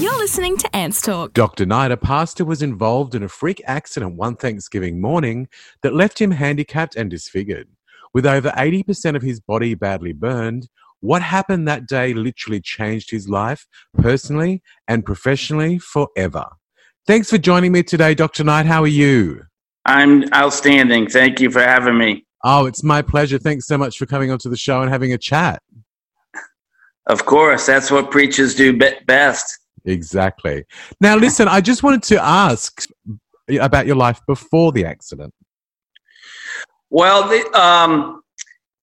You're listening to Ants Talk. Dr. Knight, a pastor, was involved in a freak accident one Thanksgiving morning that left him handicapped and disfigured. With over 80% of his body badly burned, what happened that day literally changed his life personally and professionally forever. Thanks for joining me today, Dr. Knight. How are you? I'm outstanding. Thank you for having me. Oh, it's my pleasure. Thanks so much for coming onto the show and having a chat. Of course, that's what preachers do best. Exactly. Now, listen, I just wanted to ask about your life before the accident. Well, the, um,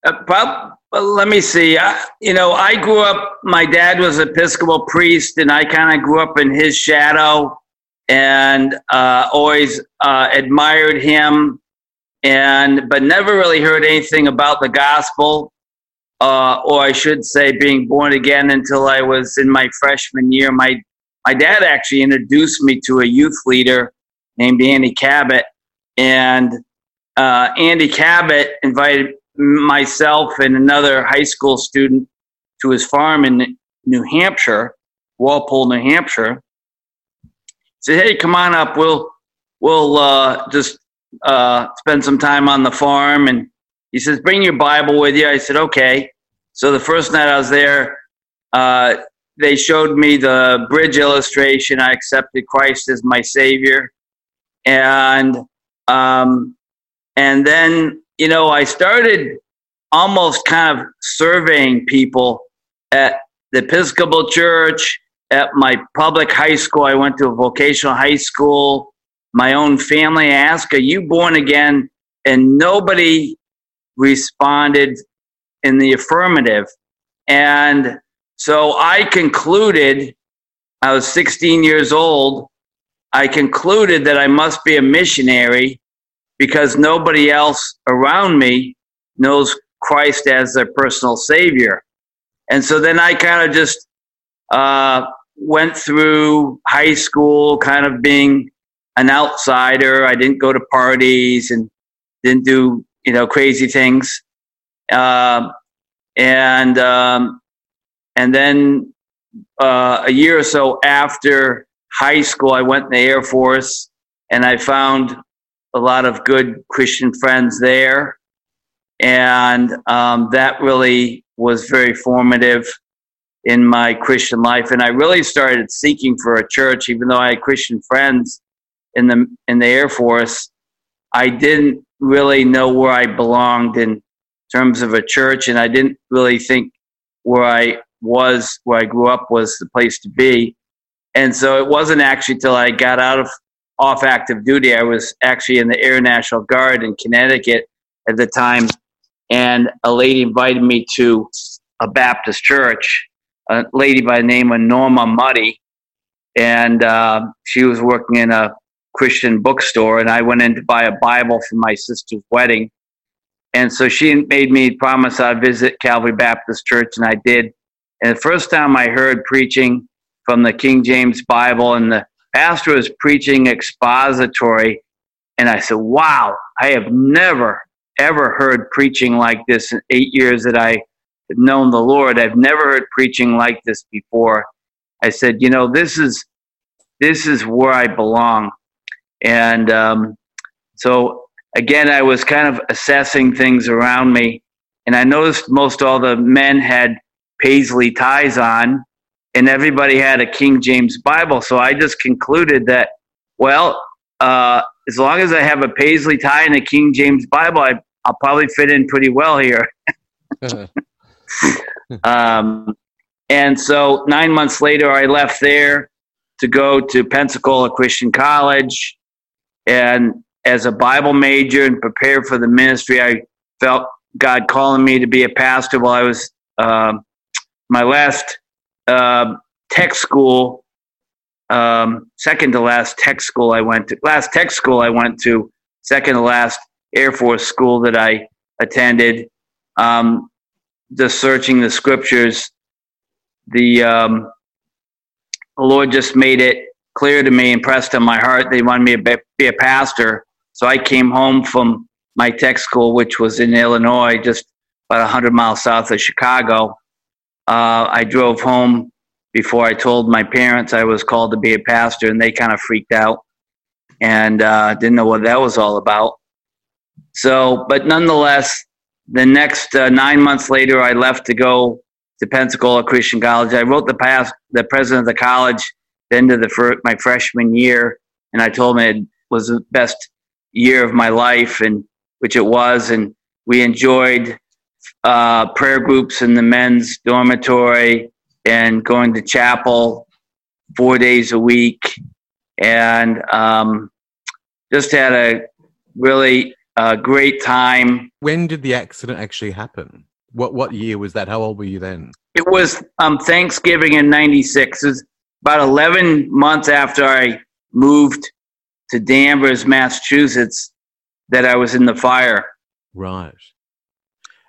uh, let me see. I, you know, I grew up. My dad was Episcopal priest, and I kind of grew up in his shadow, and uh, always uh, admired him, and but never really heard anything about the gospel, uh, or I should say, being born again until I was in my freshman year. My my dad actually introduced me to a youth leader named Andy Cabot, and uh, Andy Cabot invited myself and another high school student to his farm in New Hampshire, Walpole, New Hampshire. Said, "Hey, come on up. We'll we'll uh, just uh, spend some time on the farm." And he says, "Bring your Bible with you." I said, "Okay." So the first night I was there, uh, they showed me the bridge illustration. I accepted Christ as my Savior, and um, and then you know I started almost kind of surveying people at the Episcopal Church, at my public high school. I went to a vocational high school. My own family asked, "Are you born again?" And nobody responded in the affirmative, and so I concluded, I was 16 years old. I concluded that I must be a missionary because nobody else around me knows Christ as their personal savior. And so then I kind of just uh, went through high school, kind of being an outsider. I didn't go to parties and didn't do you know crazy things. Uh, and um, and then uh, a year or so after high school, I went in the Air Force and I found a lot of good Christian friends there. And um, that really was very formative in my Christian life. And I really started seeking for a church, even though I had Christian friends in the in the Air Force. I didn't really know where I belonged in terms of a church, and I didn't really think where I was where I grew up was the place to be. And so it wasn't actually till I got out of off active duty. I was actually in the Air National Guard in Connecticut at the time, and a lady invited me to a Baptist church. A lady by the name of Norma Muddy, and uh, she was working in a Christian bookstore, and I went in to buy a Bible for my sister's wedding. And so she made me promise I'd visit Calvary Baptist Church, and I did. And the first time I heard preaching from the King James Bible, and the pastor was preaching expository, and I said, Wow, I have never, ever heard preaching like this in eight years that I have known the Lord. I've never heard preaching like this before. I said, You know, this is. This is where I belong. And um, so, again, I was kind of assessing things around me. And I noticed most all the men had paisley ties on, and everybody had a King James Bible. So I just concluded that, well, uh, as long as I have a paisley tie and a King James Bible, I, will probably fit in pretty well here. um, and so nine months later, I left there to go to Pensacola Christian College. And as a Bible major and prepare for the ministry, I felt God calling me to be a pastor while I was um, my last uh, tech school, um, second to last tech school I went to, last tech school I went to, second to last Air Force school that I attended. Um, just searching the scriptures, the, um, the Lord just made it clear to me, impressed on my heart. They wanted me to be a pastor. So I came home from my tech school, which was in Illinois, just about 100 miles south of Chicago uh, I drove home before I told my parents I was called to be a pastor, and they kind of freaked out and uh, didn't know what that was all about. So, but nonetheless, the next uh, nine months later, I left to go to Pensacola Christian College. I wrote the past the president of the college the end of the fir- my freshman year, and I told him it was the best year of my life, and which it was. And we enjoyed uh, prayer groups in the men's dormitory and going to chapel four days a week, and um, just had a really uh, great time. When did the accident actually happen? What what year was that? How old were you then? It was um, Thanksgiving in '96. About 11 months after I moved to Danvers, Massachusetts, that I was in the fire. Right.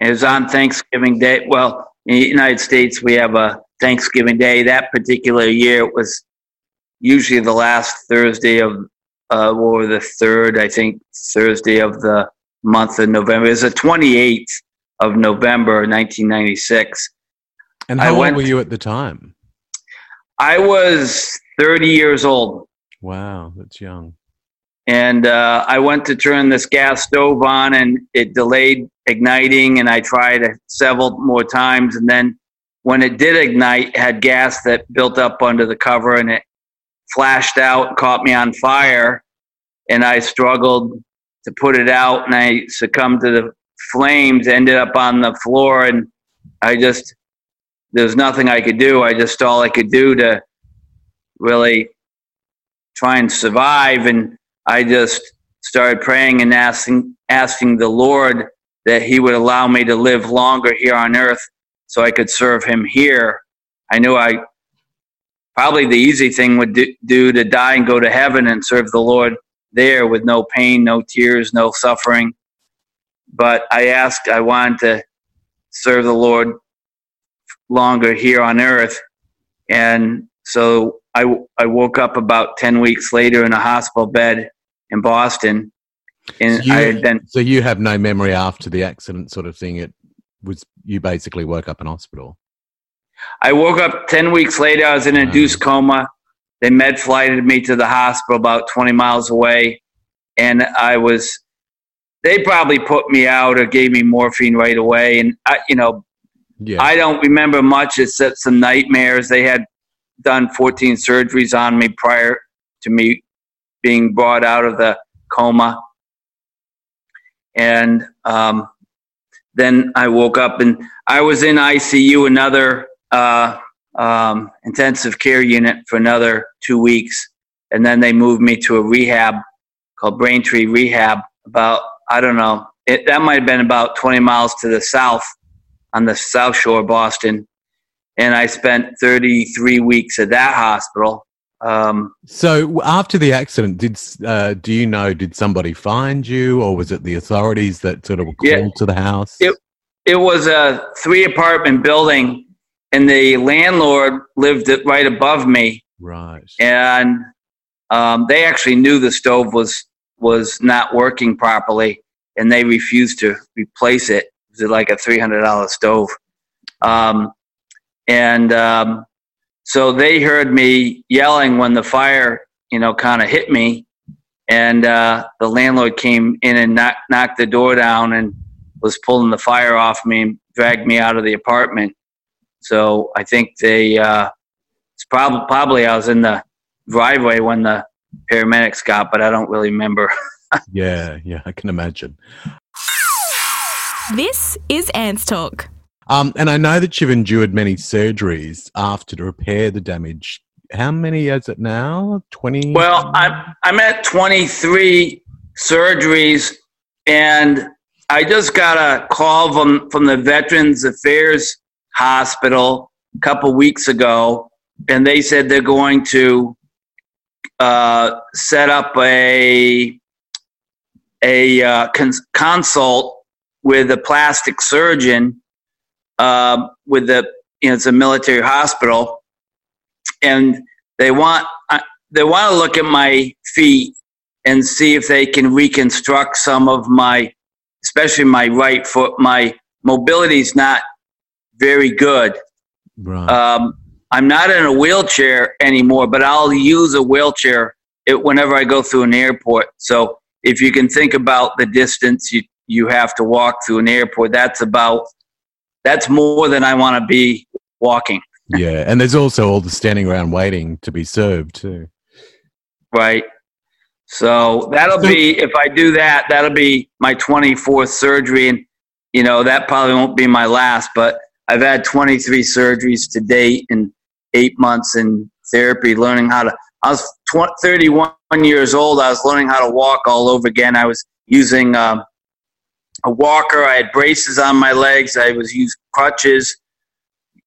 It was on Thanksgiving Day. Well, in the United States, we have a Thanksgiving Day. That particular year, it was usually the last Thursday of, uh, or the third, I think, Thursday of the month of November. It was the 28th of November, 1996. And how old were you at the time? I was 30 years old. Wow, that's young. And uh, I went to turn this gas stove on, and it delayed igniting. And I tried several more times, and then when it did ignite, it had gas that built up under the cover, and it flashed out, caught me on fire, and I struggled to put it out, and I succumbed to the flames. Ended up on the floor, and I just there's nothing I could do. I just all I could do to really try and survive. And I just started praying and asking asking the Lord that He would allow me to live longer here on earth so I could serve Him here. I knew I probably the easy thing would do, do to die and go to heaven and serve the Lord there with no pain, no tears, no suffering. But I asked, I wanted to serve the Lord longer here on earth. And so I, I woke up about 10 weeks later in a hospital bed in Boston. And so you, I had been. So you have no memory after the accident, sort of thing. It was, you basically woke up in hospital. I woke up 10 weeks later. I was in a induced coma. They med flighted me to the hospital about 20 miles away. And I was, they probably put me out or gave me morphine right away. And, I, you know, yeah. I don't remember much except some nightmares. They had done 14 surgeries on me prior to me being brought out of the coma. And um, then I woke up and I was in ICU, another uh, um, intensive care unit for another two weeks. And then they moved me to a rehab called Braintree Rehab, about, I don't know, it, that might have been about 20 miles to the south on the South Shore of Boston, and I spent 33 weeks at that hospital. Um, so after the accident, did uh, do you know? Did somebody find you, or was it the authorities that sort of were called yeah, to the house? It it was a three apartment building, and the landlord lived right above me. Right, and um, they actually knew the stove was was not working properly, and they refused to replace it like a three hundred dollar stove, um, and um, so they heard me yelling when the fire, you know, kind of hit me, and uh, the landlord came in and knock, knocked the door down and was pulling the fire off me and dragged me out of the apartment. So I think they uh, it's probably probably I was in the driveway when the paramedics got, but I don't really remember. yeah, yeah, I can imagine. This is Ants Talk. Um, and I know that you've endured many surgeries after to repair the damage. How many is it now? 20? Well, I'm, I'm at 23 surgeries, and I just got a call from, from the Veterans Affairs Hospital a couple weeks ago, and they said they're going to uh, set up a a uh, cons- consult with a plastic surgeon uh, with the you know it's a military hospital, and they want uh, they want to look at my feet and see if they can reconstruct some of my, especially my right foot. My mobility is not very good. Right. Um, I'm not in a wheelchair anymore, but I'll use a wheelchair it, whenever I go through an airport. So if you can think about the distance you, you have to walk through an airport, that's about that's more than I want to be walking. yeah, and there's also all the standing around waiting to be served too. Right. So that'll be if I do that, that'll be my 24th surgery, and you know that probably won't be my last. But I've had 23 surgeries to date and eight months in therapy, learning how to. I was 20, 31 years old. I was learning how to walk all over again. I was using um, a walker. I had braces on my legs. I was used crutches,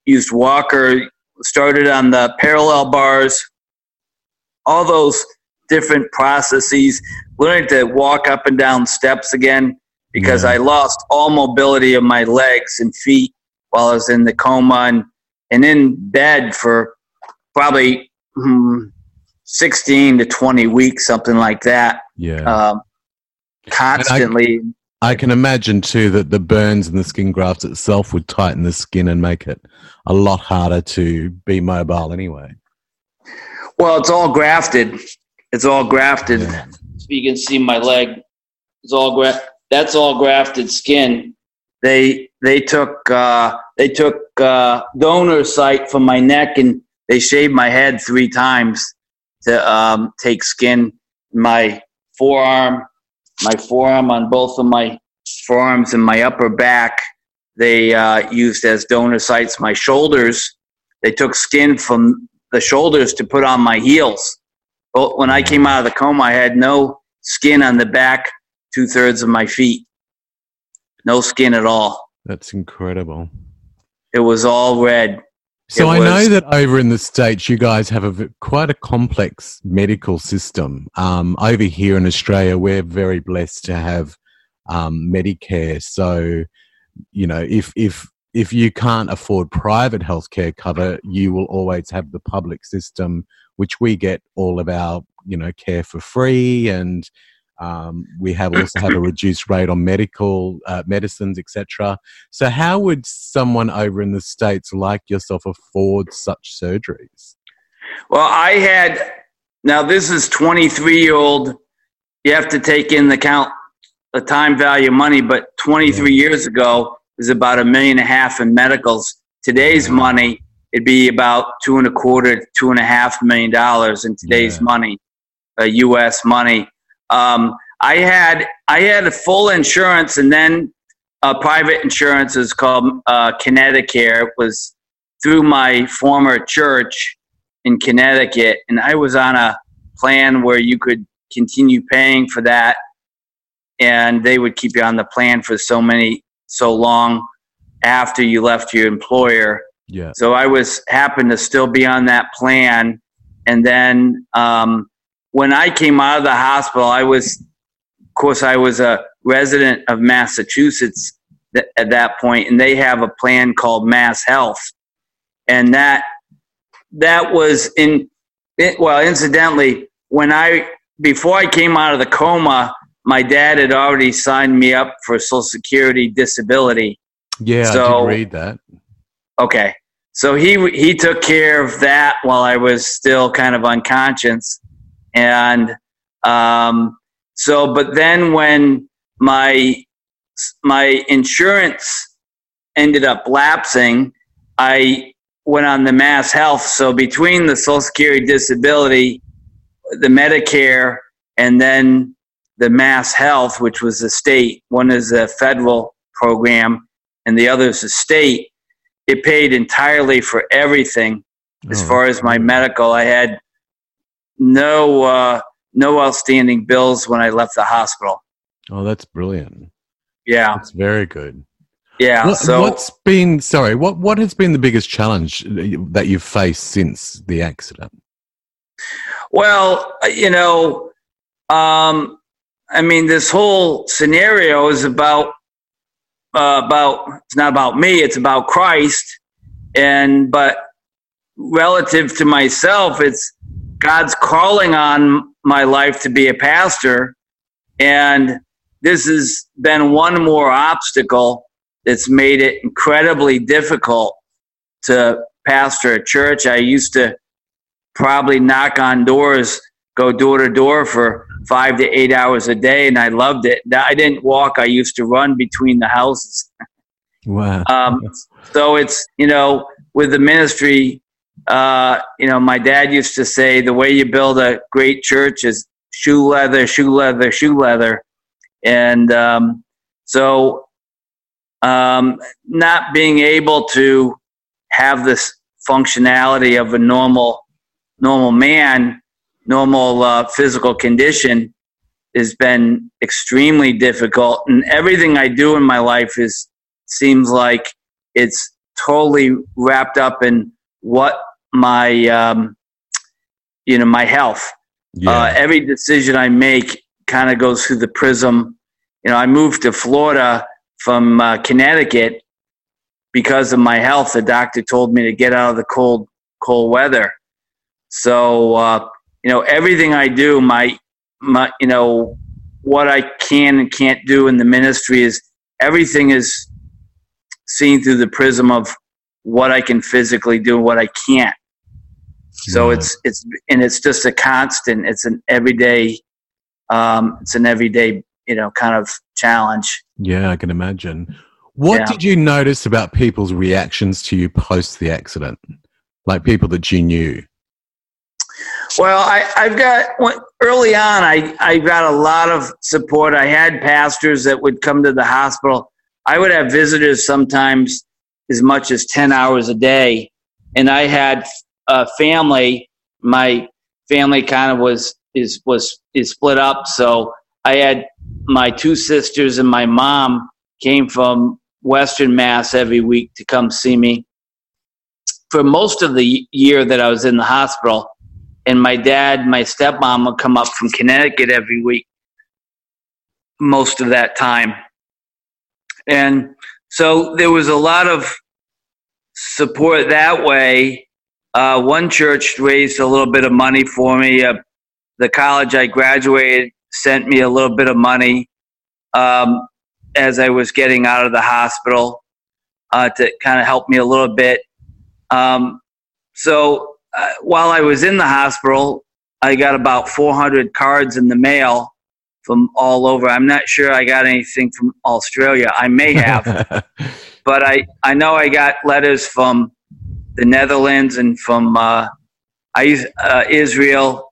used walker. Started on the parallel bars. All those different processes. Learning to walk up and down steps again because yeah. I lost all mobility of my legs and feet while I was in the coma and, and in bed for probably hmm, 16 to 20 weeks, something like that. Yeah. Um, constantly. I, I, can imagine too that the burns and the skin grafts itself would tighten the skin and make it a lot harder to be mobile anyway. Well, it's all grafted. It's all grafted. Yeah. So you can see my leg. It's all gra- That's all grafted skin. They they took uh, they took uh, donor site from my neck and they shaved my head three times to um, take skin. My forearm, my forearm on both of my forearms and my upper back. They uh, used as donor sites. My shoulders, they took skin from the shoulders to put on my heels. But when I came out of the coma, I had no skin on the back, two thirds of my feet. No skin at all. That's incredible. It was all red. So it I know that over in the states, you guys have a quite a complex medical system. Um, over here in Australia, we're very blessed to have um, Medicare. So, you know, if if if you can't afford private healthcare cover, you will always have the public system, which we get all of our you know care for free and um, we have also have a reduced rate on medical uh, medicines, etc. So, how would someone over in the states like yourself afford such surgeries? Well, I had now this is 23 year old. You have to take in the count the time value of money, but 23 yeah. years ago is about a million and a half in medicals. Today's money, it'd be about two and a quarter, two and a half million dollars in today's yeah. money, uh, U.S. money. Um, I had I had a full insurance, and then a private insurance is called uh, Connecticut. It was through my former church in Connecticut, and I was on a plan where you could continue paying for that, and they would keep you on the plan for so many so long after you left your employer. Yeah. So I was happened to still be on that plan, and then um, when I came out of the hospital, I was, of course, I was a resident of Massachusetts th- at that point, and they have a plan called Mass Health, and that that was in it, well, incidentally, when I before I came out of the coma, my dad had already signed me up for Social Security disability. Yeah, so, I did read that. Okay, so he he took care of that while I was still kind of unconscious, and um, so but then when my my insurance ended up lapsing i went on the mass health. So between the social security disability the medicare and then the mass health which was the state one is a federal program and the other is a state it paid entirely for everything as oh, far as my medical. I had no uh, no outstanding bills when I left the hospital. Oh, that's brilliant. Yeah, it's very good. Yeah. What, so what's been sorry? What what has been the biggest challenge that you've faced since the accident? Well, you know, um, I mean, this whole scenario is about uh, about it's not about me; it's about Christ. And but relative to myself, it's God's calling on my life to be a pastor. And this has been one more obstacle that's made it incredibly difficult to pastor a church. I used to probably knock on doors, go door to door for five to eight hours a day, and I loved it. I didn't walk; I used to run between the houses. Wow. Um, so it's you know with the ministry, uh, you know, my dad used to say the way you build a great church is shoe leather, shoe leather, shoe leather, and um, so um, not being able to have this functionality of a normal normal man, normal uh, physical condition has been extremely difficult. And everything I do in my life is seems like it's totally wrapped up in what my um, you know my health. Yeah. Uh, every decision I make kind of goes through the prism. You know, I moved to Florida from uh, Connecticut because of my health. The doctor told me to get out of the cold cold weather. So uh, you know, everything I do, my my you know, what I can and can't do in the ministry is everything is seen through the prism of what I can physically do and what I can't. So it's it's and it's just a constant. It's an everyday. Um, it's an everyday, you know, kind of challenge. Yeah, I can imagine. What yeah. did you notice about people's reactions to you post the accident? Like people that you knew? Well, I, I've got early on. I I got a lot of support. I had pastors that would come to the hospital. I would have visitors sometimes as much as ten hours a day, and I had family. My family kind of was is was is split up. So I had my two sisters and my mom came from Western Mass every week to come see me. For most of the year that I was in the hospital, and my dad, my stepmom would come up from Connecticut every week most of that time. And so there was a lot of support that way. Uh, one church raised a little bit of money for me. Uh, the college I graduated sent me a little bit of money um, as I was getting out of the hospital uh, to kind of help me a little bit. Um, so uh, while I was in the hospital, I got about 400 cards in the mail from all over. I'm not sure I got anything from Australia. I may have, but I, I know I got letters from the Netherlands and from uh, I uh, Israel,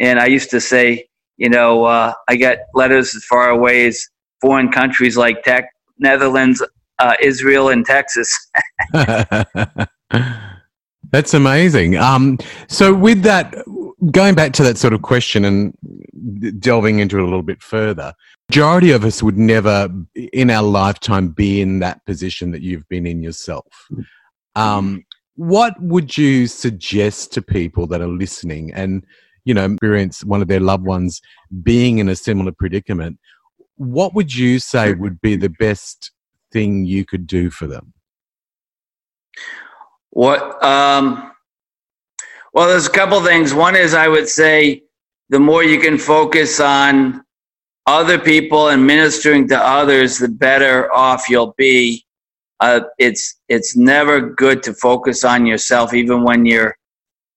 and I used to say, you know, uh, I got letters as far away as foreign countries like Tech, Netherlands, uh, Israel, and Texas. That's amazing. Um, so, with that, going back to that sort of question and delving into it a little bit further, majority of us would never, in our lifetime, be in that position that you've been in yourself. Um, what would you suggest to people that are listening and you know experience one of their loved ones being in a similar predicament? What would you say would be the best thing you could do for them? What? Um, well, there's a couple things. One is I would say the more you can focus on other people and ministering to others, the better off you'll be. Uh, it's it's never good to focus on yourself, even when you're,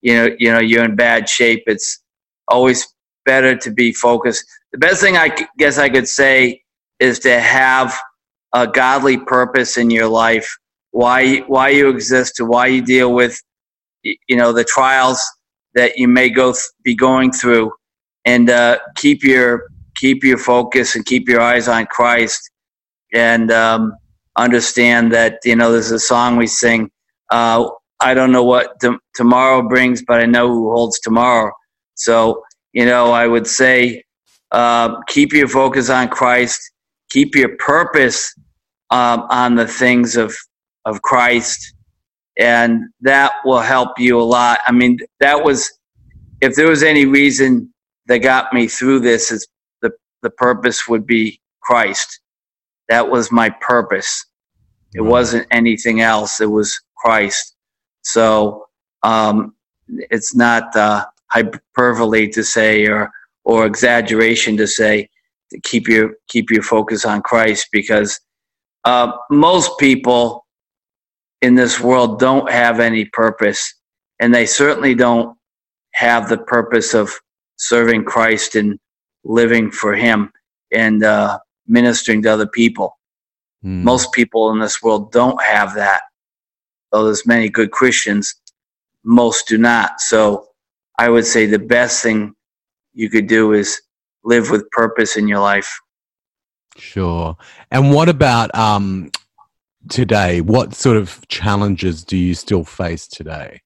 you know, you know, you're in bad shape. It's always better to be focused. The best thing I guess I could say is to have a godly purpose in your life why why you exist to why you deal with you know the trials that you may go th- be going through and uh, keep your keep your focus and keep your eyes on Christ and um, understand that you know there's a song we sing uh, I don't know what t- tomorrow brings but I know who holds tomorrow so you know I would say uh, keep your focus on Christ keep your purpose um, on the things of of Christ, and that will help you a lot. I mean, that was if there was any reason that got me through this, is the the purpose would be Christ. That was my purpose. It wasn't anything else. It was Christ. So um, it's not uh, hyperbole to say or or exaggeration to say to keep your keep your focus on Christ because uh, most people in this world don't have any purpose, and they certainly don't have the purpose of serving Christ and living for Him and uh, ministering to other people. Mm. Most people in this world don't have that. Though there's many good Christians, most do not. So I would say the best thing you could do is live with purpose in your life. Sure. And what about um, today? What sort of challenges do you still face today?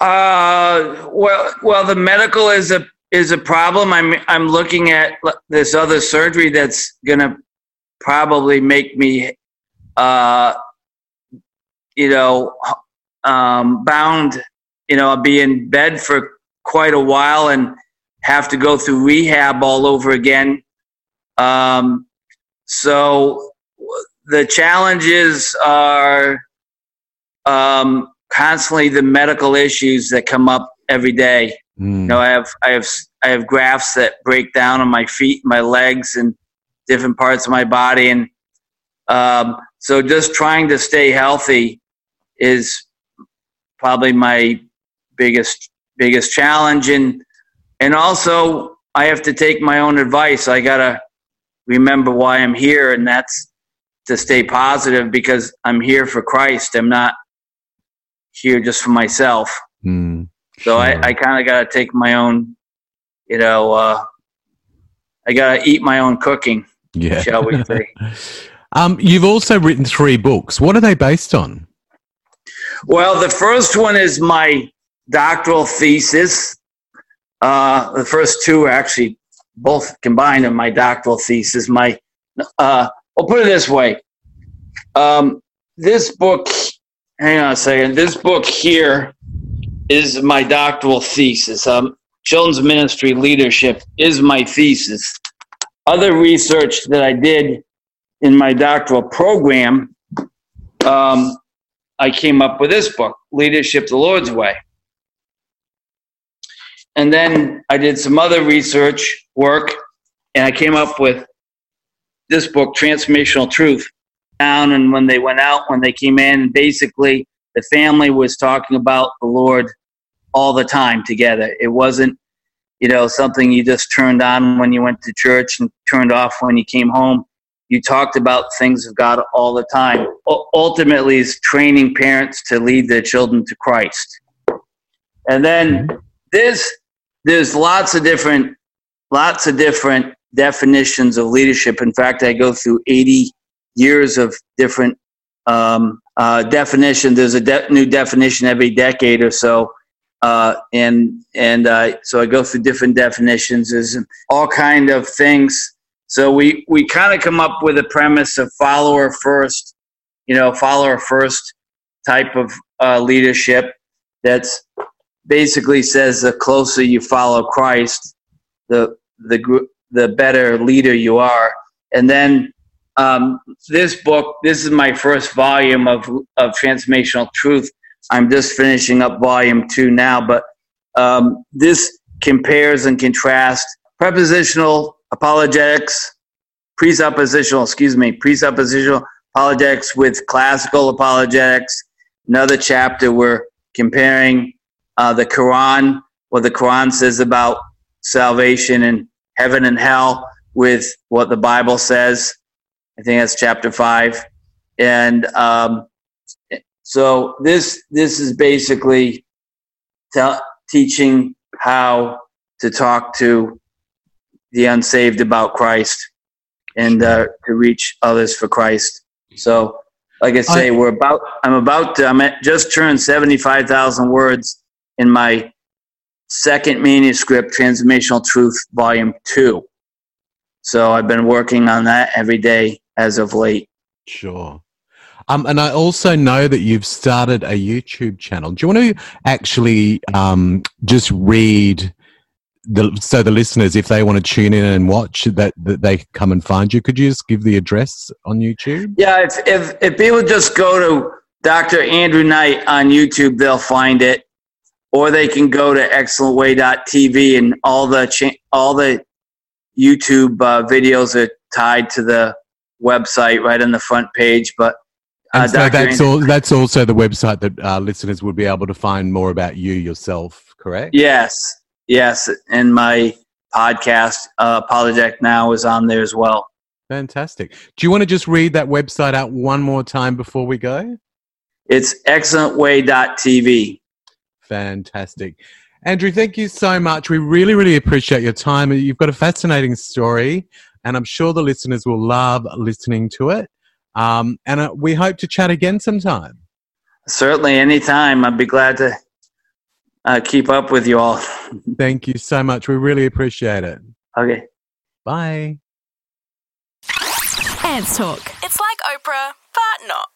Uh, well, well, the medical is a is a problem. I'm I'm looking at this other surgery that's gonna probably make me, uh, you know, um, bound. You know, I'll be in bed for quite a while and have to go through rehab all over again. Um, so the challenges are um, constantly the medical issues that come up every day. Mm. You know, I have I have I have grafts that break down on my feet, my legs, and different parts of my body, and um, so just trying to stay healthy is probably my biggest biggest challenge, and and also I have to take my own advice. I gotta remember why I'm here, and that's to stay positive because I'm here for Christ. I'm not here just for myself. Mm, so I, I kind of got to take my own, you know, uh, I got to eat my own cooking. Yeah. Shall we say? um, you've also written three books. What are they based on? Well, the first one is my doctoral thesis. Uh, the first two are actually both combined in my doctoral thesis. My, uh, I'll put it this way. Um, this book hang on a second. This book here is my doctoral thesis. Um, children's ministry leadership is my thesis. Other research that I did in my doctoral program, um, I came up with this book, Leadership the Lord's Way. And then I did some other research work, and I came up with this book, Transformational Truth down and when they went out, when they came in, basically the family was talking about the Lord all the time together. It wasn't, you know, something you just turned on when you went to church and turned off when you came home. You talked about things of God all the time. U- ultimately, is training parents to lead their children to Christ. And then there's there's lots of different lots of different definitions of leadership. In fact, I go through 80 years of different um, uh, definition. There's a de- new definition every decade or so. Uh, and and uh, so I go through different definitions. There's all kind of things. So we we kind of come up with a premise of follower first, you know, follower first type of uh, leadership. That's basically says the closer you follow Christ, the the the better leader you are. And then um, this book, this is my first volume of, of Transformational Truth. I'm just finishing up volume two now, but um, this compares and contrasts prepositional apologetics, presuppositional, excuse me, presuppositional apologetics with classical apologetics. Another chapter, we're comparing uh, the Quran, what the Quran says about salvation and heaven and hell, with what the Bible says. I think that's chapter five. And um, so this this is basically te- teaching how to talk to the unsaved about Christ and uh, to reach others for Christ. So, like I say, we're about. I'm about to. I'm at, just turned seventy five thousand words in my second manuscript, Transformational Truth, Volume Two. So I've been working on that every day as of late. Sure. Um, and I also know that you've started a YouTube channel. Do you want to actually um, just read the so the listeners, if they want to tune in and watch, that, that they come and find you? Could you just give the address on YouTube? Yeah, if if, if people just go to Dr. Andrew Knight on YouTube, they'll find it, or they can go to excellentway.tv and all the cha- all the YouTube uh, videos are tied to the website right on the front page. But Uh, so that's all. That's also the website that uh, listeners would be able to find more about you yourself. Correct? Yes, yes, and my podcast, uh, Apologetic Now, is on there as well. Fantastic. Do you want to just read that website out one more time before we go? It's excellentway.tv. Fantastic. Andrew, thank you so much. We really, really appreciate your time. You've got a fascinating story, and I'm sure the listeners will love listening to it. Um, and uh, we hope to chat again sometime. Certainly, anytime. I'd be glad to uh, keep up with you all. Thank you so much. We really appreciate it. Okay. Bye. Ants Talk. It's like Oprah, but not.